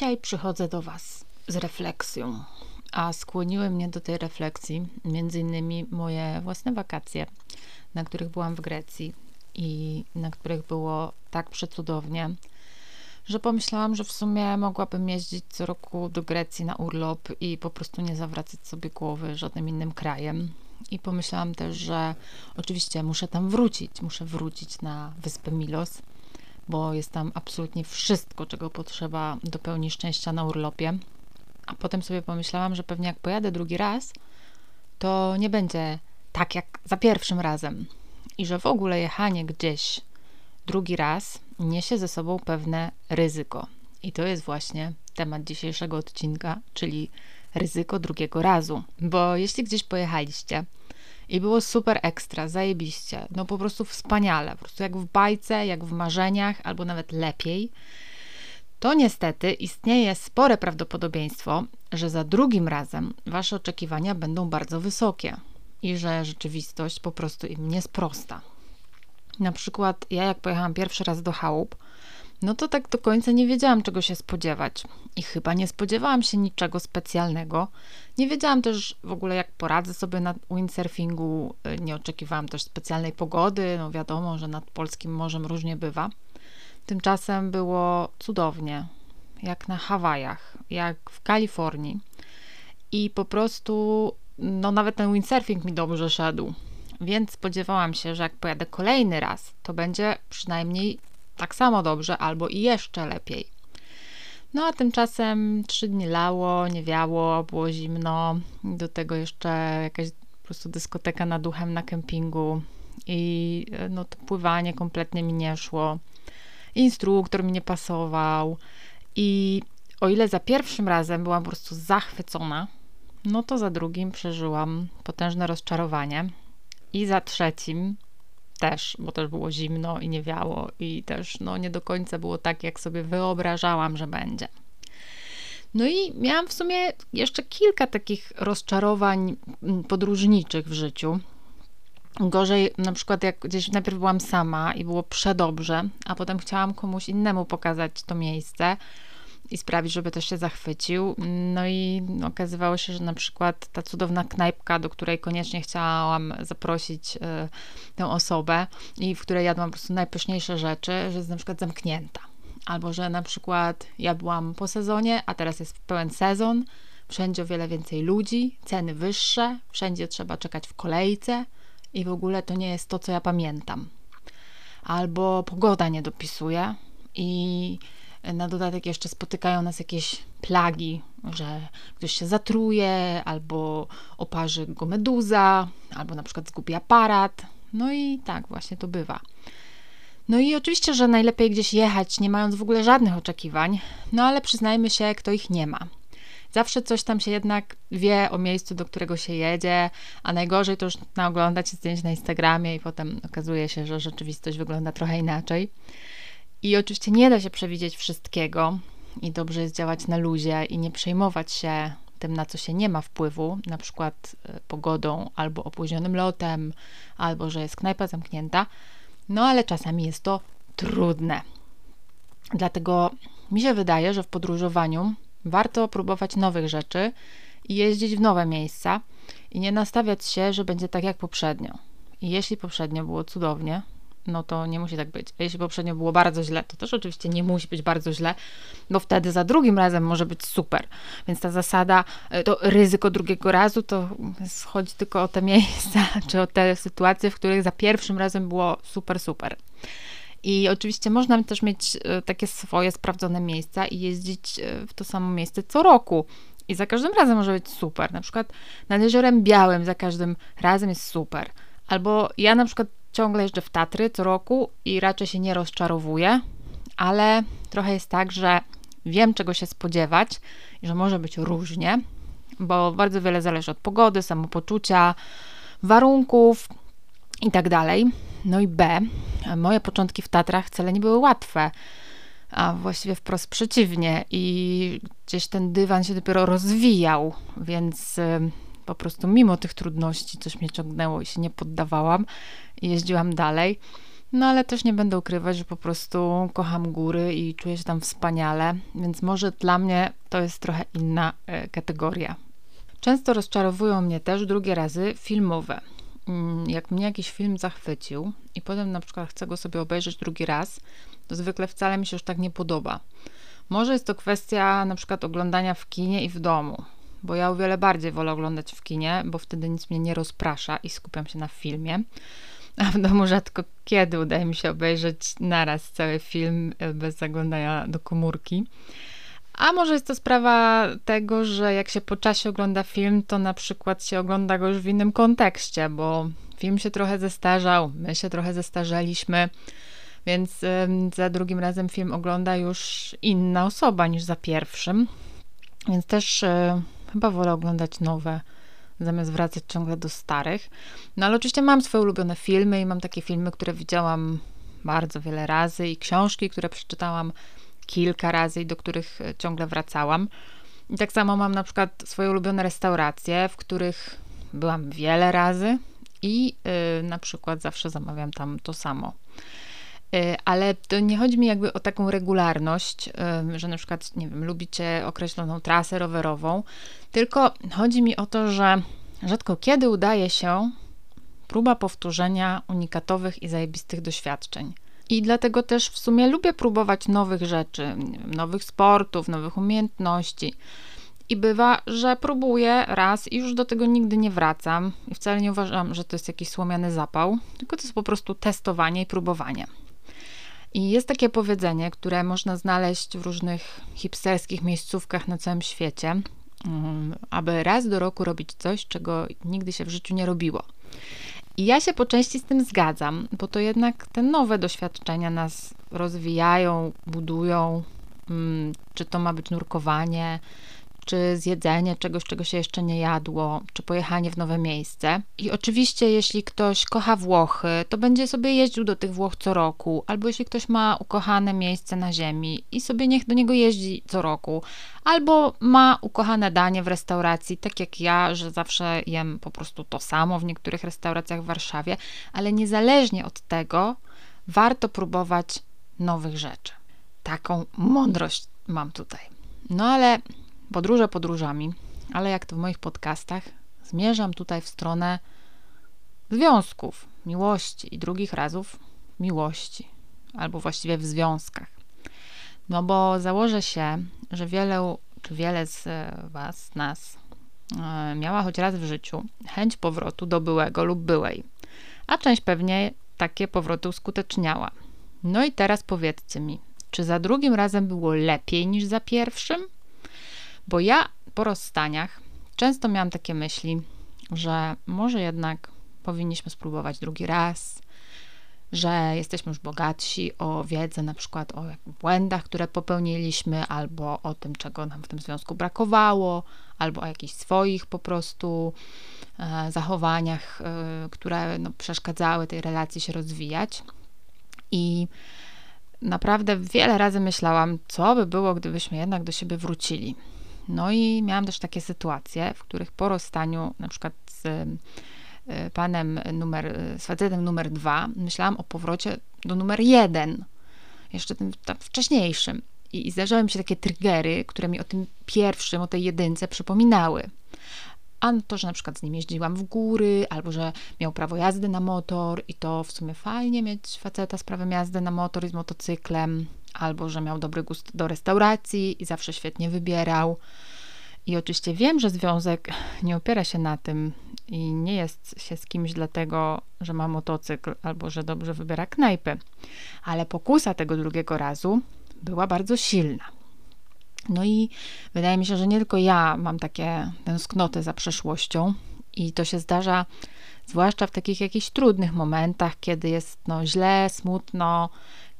Dzisiaj przychodzę do Was z refleksją, a skłoniły mnie do tej refleksji między innymi moje własne wakacje, na których byłam w Grecji i na których było tak przecudownie, że pomyślałam, że w sumie mogłabym jeździć co roku do Grecji na urlop i po prostu nie zawracać sobie głowy żadnym innym krajem. I pomyślałam też, że oczywiście muszę tam wrócić, muszę wrócić na wyspę Milos bo jest tam absolutnie wszystko, czego potrzeba do pełni szczęścia na urlopie. A potem sobie pomyślałam, że pewnie jak pojadę drugi raz, to nie będzie tak jak za pierwszym razem. I że w ogóle jechanie gdzieś drugi raz niesie ze sobą pewne ryzyko. I to jest właśnie temat dzisiejszego odcinka, czyli ryzyko drugiego razu. Bo jeśli gdzieś pojechaliście, i było super ekstra, zajebiście. No po prostu wspaniale. Po prostu jak w bajce, jak w marzeniach, albo nawet lepiej. To niestety istnieje spore prawdopodobieństwo, że za drugim razem wasze oczekiwania będą bardzo wysokie i że rzeczywistość po prostu im nie sprosta. Na przykład ja jak pojechałam pierwszy raz do chałup, no to tak do końca nie wiedziałam, czego się spodziewać. I chyba nie spodziewałam się niczego specjalnego. Nie wiedziałam też w ogóle, jak poradzę sobie na windsurfingu. Nie oczekiwałam też specjalnej pogody. No wiadomo, że nad polskim morzem różnie bywa. Tymczasem było cudownie, jak na Hawajach, jak w Kalifornii. I po prostu, no nawet ten windsurfing mi dobrze szedł. Więc spodziewałam się, że jak pojadę kolejny raz, to będzie przynajmniej tak samo dobrze albo i jeszcze lepiej. No a tymczasem trzy dni lało, nie wiało, było zimno, do tego jeszcze jakaś po prostu dyskoteka nad duchem na kempingu i no to pływanie kompletnie mi nie szło. Instruktor mi nie pasował i o ile za pierwszym razem byłam po prostu zachwycona, no to za drugim przeżyłam potężne rozczarowanie i za trzecim też, bo też było zimno i nie wiało i też no, nie do końca było tak, jak sobie wyobrażałam, że będzie. No i miałam w sumie jeszcze kilka takich rozczarowań mm, podróżniczych w życiu. Gorzej, na przykład, jak gdzieś najpierw byłam sama i było przedobrze, a potem chciałam komuś innemu pokazać to miejsce, i sprawić, żeby też się zachwycił. No i okazywało się, że na przykład ta cudowna knajpka, do której koniecznie chciałam zaprosić y, tę osobę i w której jadłam po prostu najpyszniejsze rzeczy, że jest na przykład zamknięta. Albo że na przykład ja byłam po sezonie, a teraz jest pełen sezon, wszędzie o wiele więcej ludzi, ceny wyższe, wszędzie trzeba czekać w kolejce i w ogóle to nie jest to, co ja pamiętam. Albo pogoda nie dopisuje i na dodatek jeszcze spotykają nas jakieś plagi, że ktoś się zatruje, albo oparzy go meduza, albo na przykład zgubi aparat. No i tak właśnie to bywa. No i oczywiście, że najlepiej gdzieś jechać, nie mając w ogóle żadnych oczekiwań, no ale przyznajmy się, kto ich nie ma. Zawsze coś tam się jednak wie o miejscu, do którego się jedzie, a najgorzej to już naoglądać zdjęć na Instagramie i potem okazuje się, że rzeczywistość wygląda trochę inaczej. I oczywiście nie da się przewidzieć wszystkiego i dobrze jest działać na luzie i nie przejmować się tym, na co się nie ma wpływu, na przykład e, pogodą albo opóźnionym lotem, albo że jest knajpa zamknięta. No ale czasami jest to trudne. Dlatego mi się wydaje, że w podróżowaniu warto próbować nowych rzeczy i jeździć w nowe miejsca i nie nastawiać się, że będzie tak jak poprzednio. I jeśli poprzednio było cudownie, no to nie musi tak być. Jeśli poprzednio było bardzo źle, to też oczywiście nie musi być bardzo źle, bo wtedy za drugim razem może być super. Więc ta zasada, e, to ryzyko drugiego razu, to chodzi tylko o te miejsca, czy o te sytuacje, w których za pierwszym razem było super, super. I oczywiście można też mieć e, takie swoje sprawdzone miejsca i jeździć e, w to samo miejsce co roku. I za każdym razem może być super. Na przykład nad Jeziorem Białym za każdym razem jest super. Albo ja na przykład ciągle jeżdżę w Tatry co roku i raczej się nie rozczarowuję, ale trochę jest tak, że wiem czego się spodziewać i że może być różnie, bo bardzo wiele zależy od pogody, samopoczucia, warunków i tak. No i B, moje początki w Tatrach wcale nie były łatwe, a właściwie wprost przeciwnie i gdzieś ten dywan się dopiero rozwijał, więc po prostu mimo tych trudności coś mnie ciągnęło i się nie poddawałam i jeździłam dalej. No ale też nie będę ukrywać, że po prostu kocham góry i czuję się tam wspaniale, więc może dla mnie to jest trochę inna e, kategoria. Często rozczarowują mnie też drugie razy filmowe. Mm, jak mnie jakiś film zachwycił i potem na przykład chcę go sobie obejrzeć drugi raz, to zwykle wcale mi się już tak nie podoba. Może jest to kwestia na przykład oglądania w kinie i w domu, bo ja o wiele bardziej wolę oglądać w kinie, bo wtedy nic mnie nie rozprasza i skupiam się na filmie. A w domu rzadko kiedy udaje mi się obejrzeć naraz cały film e, bez zaglądania do komórki. A może jest to sprawa tego, że jak się po czasie ogląda film, to na przykład się ogląda go już w innym kontekście, bo film się trochę zestarzał, my się trochę zestarzeliśmy, więc za drugim razem film ogląda już inna osoba niż za pierwszym. Więc też e, chyba wolę oglądać nowe, zamiast wracać ciągle do starych. No ale oczywiście mam swoje ulubione filmy i mam takie filmy, które widziałam bardzo wiele razy i książki, które przeczytałam kilka razy i do których e, ciągle wracałam. I tak samo mam na przykład swoje ulubione restauracje, w których byłam wiele razy i yy, na przykład zawsze zamawiam tam to samo. Yy, ale to nie chodzi mi jakby o taką regularność, yy, że na przykład, nie wiem, lubicie określoną trasę rowerową, tylko chodzi mi o to, że rzadko kiedy udaje się próba powtórzenia unikatowych i zajebistych doświadczeń. I dlatego też w sumie lubię próbować nowych rzeczy, nowych sportów, nowych umiejętności. I bywa, że próbuję raz i już do tego nigdy nie wracam. I wcale nie uważam, że to jest jakiś słomiany zapał, tylko to jest po prostu testowanie i próbowanie. I jest takie powiedzenie, które można znaleźć w różnych hipsterskich miejscówkach na całym świecie, mm, aby raz do roku robić coś, czego nigdy się w życiu nie robiło. I ja się po części z tym zgadzam, bo to jednak te nowe doświadczenia nas rozwijają, budują. Mm, czy to ma być nurkowanie, czy zjedzenie czegoś, czego się jeszcze nie jadło, czy pojechanie w nowe miejsce. I oczywiście, jeśli ktoś kocha Włochy, to będzie sobie jeździł do tych Włoch co roku, albo jeśli ktoś ma ukochane miejsce na ziemi i sobie niech do niego jeździ co roku, albo ma ukochane danie w restauracji, tak jak ja, że zawsze jem po prostu to samo w niektórych restauracjach w Warszawie, ale niezależnie od tego, warto próbować nowych rzeczy. Taką mądrość mam tutaj. No ale podróże podróżami, ale jak to w moich podcastach, zmierzam tutaj w stronę związków, miłości i drugich razów miłości, albo właściwie w związkach. No bo założę się, że wiele, czy wiele z Was, nas, e, miała choć raz w życiu chęć powrotu do byłego lub byłej, a część pewnie takie powroty uskuteczniała. No i teraz powiedzcie mi, czy za drugim razem było lepiej niż za pierwszym? Bo ja po rozstaniach często miałam takie myśli, że może jednak powinniśmy spróbować drugi raz, że jesteśmy już bogatsi o wiedzę, na przykład o błędach, które popełniliśmy, albo o tym, czego nam w tym związku brakowało, albo o jakichś swoich po prostu e, zachowaniach, e, które no, przeszkadzały tej relacji się rozwijać. I naprawdę wiele razy myślałam, co by było, gdybyśmy jednak do siebie wrócili. No i miałam też takie sytuacje, w których po rozstaniu, na przykład z e, panem numer, z facetem numer dwa, myślałam o powrocie do numer jeden, jeszcze tym wcześniejszym. I, I zdarzały mi się takie triggery, które mi o tym pierwszym, o tej jedynce przypominały. A to, że na przykład z nim jeździłam w góry, albo że miał prawo jazdy na motor i to w sumie fajnie mieć faceta z prawem jazdy na motor i z motocyklem, albo że miał dobry gust do restauracji i zawsze świetnie wybierał. I oczywiście wiem, że związek nie opiera się na tym i nie jest się z kimś dlatego, że ma motocykl albo że dobrze wybiera knajpy, ale pokusa tego drugiego razu była bardzo silna. No i wydaje mi się, że nie tylko ja mam takie tęsknoty za przeszłością i to się zdarza zwłaszcza w takich jakichś trudnych momentach, kiedy jest no, źle, smutno,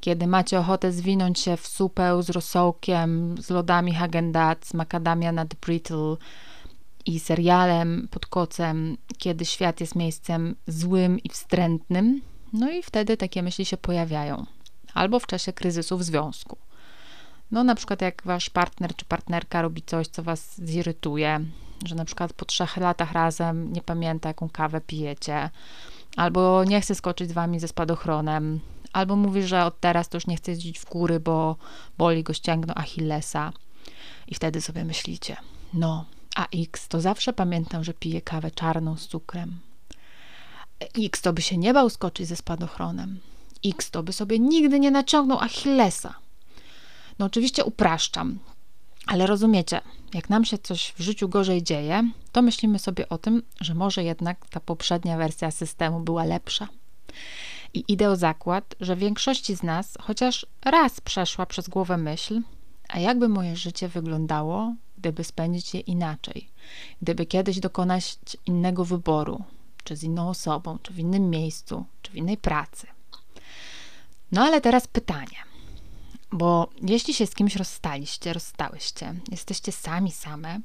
kiedy macie ochotę zwinąć się w supę z rosołkiem, z lodami Hagendat, makadamia nad brittle i serialem pod kocem, kiedy świat jest miejscem złym i wstrętnym, no i wtedy takie myśli się pojawiają. Albo w czasie kryzysu w związku. No na przykład jak wasz partner czy partnerka robi coś, co was zirytuje, że na przykład po trzech latach razem nie pamięta, jaką kawę pijecie, albo nie chce skoczyć z wami ze spadochronem, Albo mówi, że od teraz to już nie chce jeździć w góry, bo boli go ścięgno Achillesa. I wtedy sobie myślicie, no, a X to zawsze pamiętam, że pije kawę czarną z cukrem. X to by się nie bał skoczyć ze spadochronem. X to by sobie nigdy nie naciągnął Achillesa. No oczywiście upraszczam, ale rozumiecie, jak nam się coś w życiu gorzej dzieje, to myślimy sobie o tym, że może jednak ta poprzednia wersja systemu była lepsza. I idę o zakład, że większości z nas chociaż raz przeszła przez głowę myśl, a jakby moje życie wyglądało, gdyby spędzić je inaczej, gdyby kiedyś dokonać innego wyboru, czy z inną osobą, czy w innym miejscu, czy w innej pracy. No ale teraz pytanie. Bo jeśli się z kimś rozstaliście, rozstałyście, jesteście sami same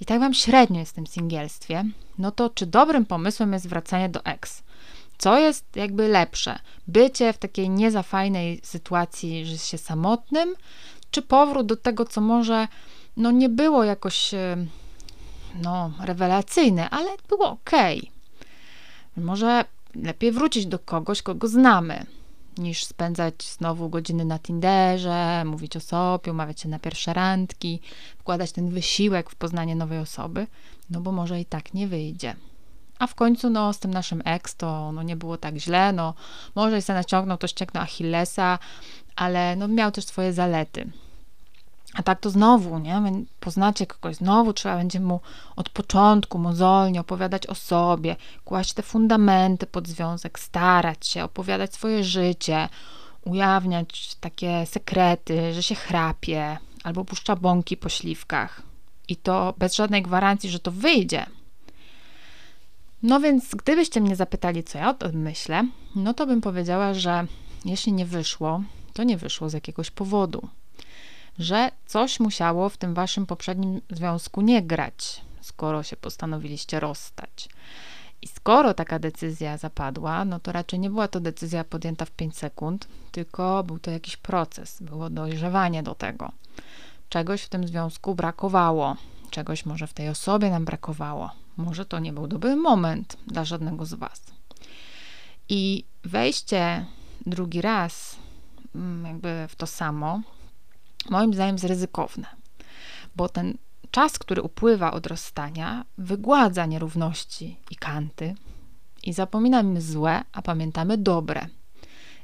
i tak wam średnio jest w tym singielstwie, no to czy dobrym pomysłem jest wracanie do ex? Co jest jakby lepsze? Bycie w takiej nie za fajnej sytuacji, że się samotnym, czy powrót do tego, co może no nie było jakoś e, no, rewelacyjne, ale było ok. Może lepiej wrócić do kogoś, kogo znamy, niż spędzać znowu godziny na Tinderze, mówić o sobie, umawiać się na pierwsze randki, wkładać ten wysiłek w poznanie nowej osoby, no bo może i tak nie wyjdzie. A w końcu, no, z tym naszym ex to no, nie było tak źle, no, może się naciągnął to ścięgno Achillesa, ale no, miał też swoje zalety. A tak to znowu, nie? Poznacie kogoś, znowu trzeba będzie mu od początku mozolnie opowiadać o sobie, kłaść te fundamenty pod związek, starać się, opowiadać swoje życie, ujawniać takie sekrety, że się chrapie albo puszcza bąki po śliwkach. I to bez żadnej gwarancji, że to wyjdzie. No więc, gdybyście mnie zapytali, co ja o tym myślę, no to bym powiedziała, że jeśli nie wyszło, to nie wyszło z jakiegoś powodu że coś musiało w tym waszym poprzednim związku nie grać, skoro się postanowiliście rozstać. I skoro taka decyzja zapadła, no to raczej nie była to decyzja podjęta w 5 sekund, tylko był to jakiś proces, było dojrzewanie do tego. Czegoś w tym związku brakowało, czegoś może w tej osobie nam brakowało. Może to nie był dobry moment dla żadnego z Was. I wejście drugi raz, mm, jakby w to samo, moim zdaniem jest ryzykowne, bo ten czas, który upływa od rozstania, wygładza nierówności i kanty i zapominamy złe, a pamiętamy dobre.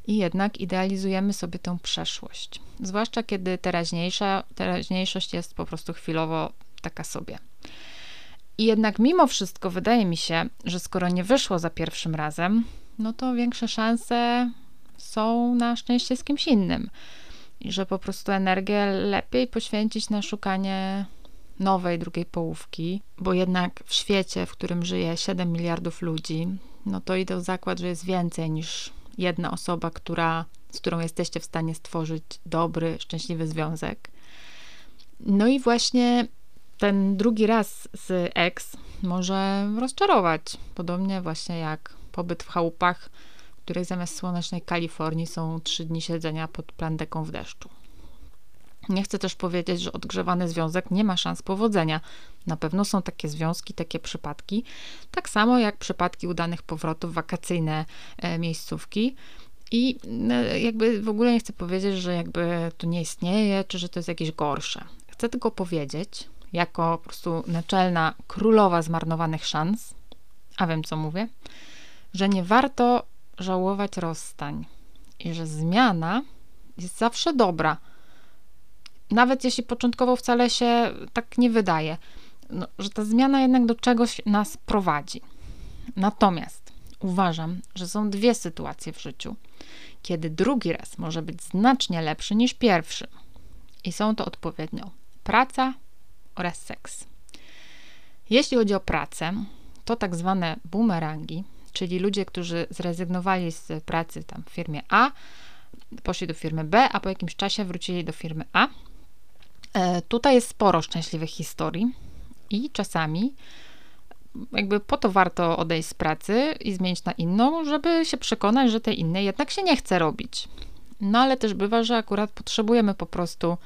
I jednak idealizujemy sobie tę przeszłość, zwłaszcza kiedy teraźniejsza, teraźniejszość jest po prostu chwilowo taka sobie. I jednak mimo wszystko wydaje mi się, że skoro nie wyszło za pierwszym razem, no to większe szanse są na szczęście z kimś innym i że po prostu energię lepiej poświęcić na szukanie nowej drugiej połówki, bo jednak w świecie, w którym żyje 7 miliardów ludzi, no to idę w zakład, że jest więcej niż jedna osoba, która, z którą jesteście w stanie stworzyć dobry, szczęśliwy związek. No i właśnie ten drugi raz z ex może rozczarować, podobnie właśnie jak pobyt w chałupach której zamiast słonecznej Kalifornii są trzy dni siedzenia pod plandeką w deszczu. Nie chcę też powiedzieć, że odgrzewany związek nie ma szans powodzenia. Na pewno są takie związki, takie przypadki, tak samo jak przypadki udanych powrotów, wakacyjne e, miejscówki. I e, jakby w ogóle nie chcę powiedzieć, że jakby to nie istnieje, czy że to jest jakieś gorsze. Chcę tylko powiedzieć, jako po prostu naczelna królowa zmarnowanych szans, a wiem co mówię, że nie warto żałować rozstań i że zmiana jest zawsze dobra. Nawet jeśli początkowo wcale się tak nie wydaje, no, że ta zmiana jednak do czegoś nas prowadzi. Natomiast uważam, że są dwie sytuacje w życiu, kiedy drugi raz może być znacznie lepszy niż pierwszy. I są to odpowiednio praca oraz seks. Jeśli chodzi o pracę, to tak zwane bumerangi czyli ludzie, którzy zrezygnowali z pracy tam w firmie A, poszli do firmy B, a po jakimś czasie wrócili do firmy A. E, tutaj jest sporo szczęśliwych historii i czasami jakby po to warto odejść z pracy i zmienić na inną, żeby się przekonać, że tej innej jednak się nie chce robić. No ale też bywa, że akurat potrzebujemy po prostu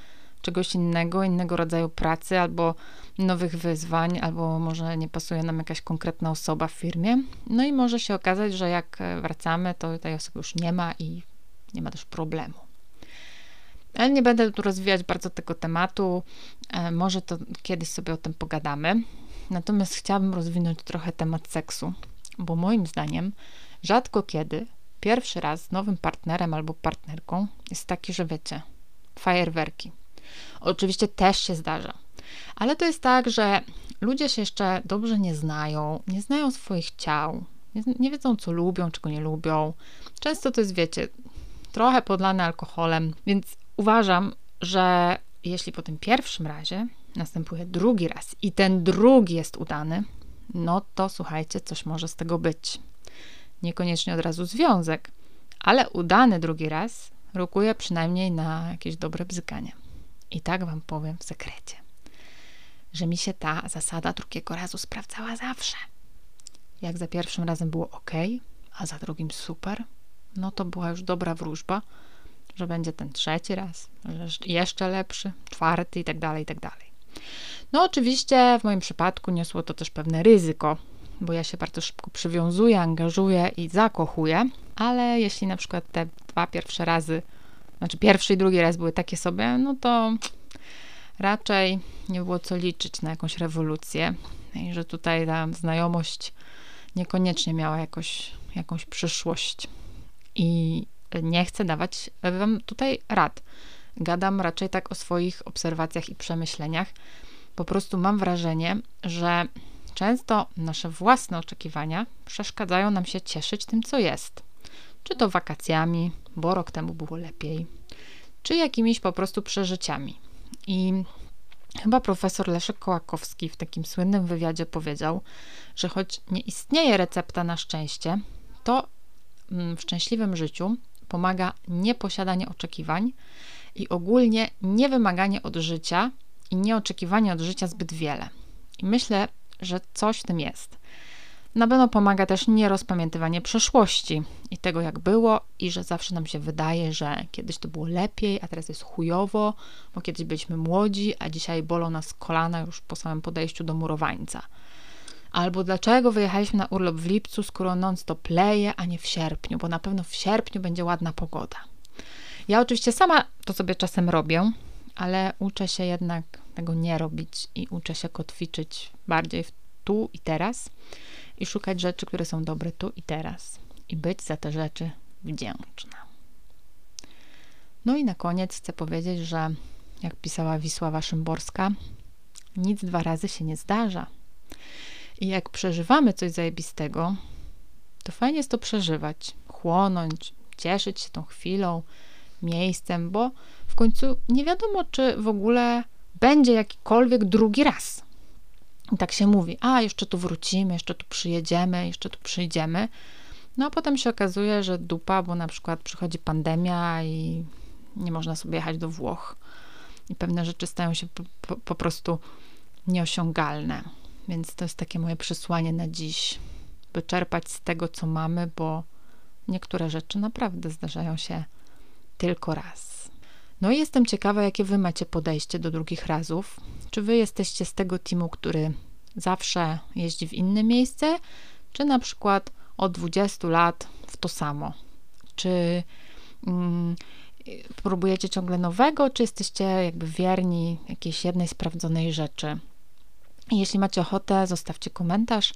czegoś innego, innego rodzaju pracy albo nowych wyzwań, albo może nie pasuje nam jakaś konkretna osoba w firmie. No i może się okazać, że jak wracamy, to tej osoby już nie ma i nie ma też problemu. Ale nie będę tu rozwijać bardzo tego tematu. E, może to kiedyś sobie o tym pogadamy. Natomiast chciałabym rozwinąć trochę temat seksu, bo moim zdaniem rzadko kiedy pierwszy raz z nowym partnerem albo partnerką jest taki, że wiecie, fajerwerki. Oczywiście też się zdarza, ale to jest tak, że ludzie się jeszcze dobrze nie znają, nie znają swoich ciał, nie, nie wiedzą, co lubią, czego nie lubią. Często to jest, wiecie, trochę podlane alkoholem, więc uważam, że jeśli po tym pierwszym razie następuje drugi raz i ten drugi jest udany, no to słuchajcie, coś może z tego być. Niekoniecznie od razu związek, ale udany drugi raz rokuje przynajmniej na jakieś dobre bzykanie. I tak wam powiem w sekrecie, że mi się ta zasada drugiego razu sprawdzała zawsze. Jak za pierwszym razem było ok, a za drugim super, no to była już dobra wróżba, że będzie ten trzeci raz, jeszcze lepszy, czwarty i tak dalej, i tak dalej. No oczywiście w moim przypadku niosło to też pewne ryzyko, bo ja się bardzo szybko przywiązuję, angażuję i zakochuję, ale jeśli na przykład te dwa pierwsze razy, znaczy pierwszy i drugi raz były takie sobie, no to raczej nie było co liczyć na jakąś rewolucję i że tutaj ta znajomość niekoniecznie miała jakoś, jakąś przyszłość. I nie chcę dawać wam tutaj rad. Gadam raczej tak o swoich obserwacjach i przemyśleniach. Po prostu mam wrażenie, że często nasze własne oczekiwania przeszkadzają nam się cieszyć tym, co jest. Czy to wakacjami, bo rok temu było lepiej, czy jakimiś po prostu przeżyciami. I chyba profesor Leszek Kołakowski w takim słynnym wywiadzie powiedział, że choć nie istnieje recepta na szczęście, to mm, w szczęśliwym życiu pomaga nieposiadanie oczekiwań i ogólnie niewymaganie od życia i nieoczekiwanie od życia zbyt wiele. I myślę, że coś w tym jest. Na pewno pomaga też nierozpamiętywanie przeszłości i tego, jak było, i że zawsze nam się wydaje, że kiedyś to było lepiej, a teraz jest chujowo, bo kiedyś byliśmy młodzi, a dzisiaj bolą nas kolana już po samym podejściu do murowańca. Albo dlaczego wyjechaliśmy na urlop w lipcu, skoro non-stop leje, a nie w sierpniu, bo na pewno w sierpniu będzie ładna pogoda. Ja oczywiście sama to sobie czasem robię, ale uczę się jednak tego nie robić i uczę się kotwiczyć bardziej w tu i teraz i szukać rzeczy, które są dobre tu i teraz i być za te rzeczy wdzięczna. No i na koniec chcę powiedzieć, że jak pisała Wisława Szymborska, nic dwa razy się nie zdarza. I jak przeżywamy coś zajebistego, to fajnie jest to przeżywać, chłonąć, cieszyć się tą chwilą, miejscem, bo w końcu nie wiadomo, czy w ogóle będzie jakikolwiek drugi raz. I tak się mówi, a jeszcze tu wrócimy, jeszcze tu przyjedziemy, jeszcze tu przyjdziemy. No a potem się okazuje, że dupa, bo na przykład przychodzi pandemia i nie można sobie jechać do Włoch. I pewne rzeczy stają się po, po, po prostu nieosiągalne. Więc to jest takie moje przesłanie na dziś, by czerpać z tego, co mamy, bo niektóre rzeczy naprawdę zdarzają się tylko raz. No i jestem ciekawa, jakie wy macie podejście do drugich razów. Czy wy jesteście z tego teamu, który zawsze jeździ w inne miejsce, czy na przykład od 20 lat w to samo? Czy mm, próbujecie ciągle nowego, czy jesteście jakby wierni jakiejś jednej sprawdzonej rzeczy? Jeśli macie ochotę, zostawcie komentarz.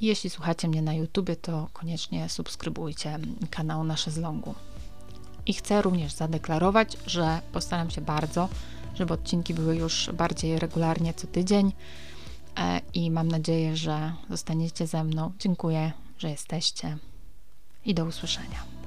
Jeśli słuchacie mnie na YouTubie, to koniecznie subskrybujcie kanał Nasze Zlągu. I chcę również zadeklarować, że postaram się bardzo, żeby odcinki były już bardziej regularnie co tydzień e, i mam nadzieję, że zostaniecie ze mną. Dziękuję, że jesteście i do usłyszenia.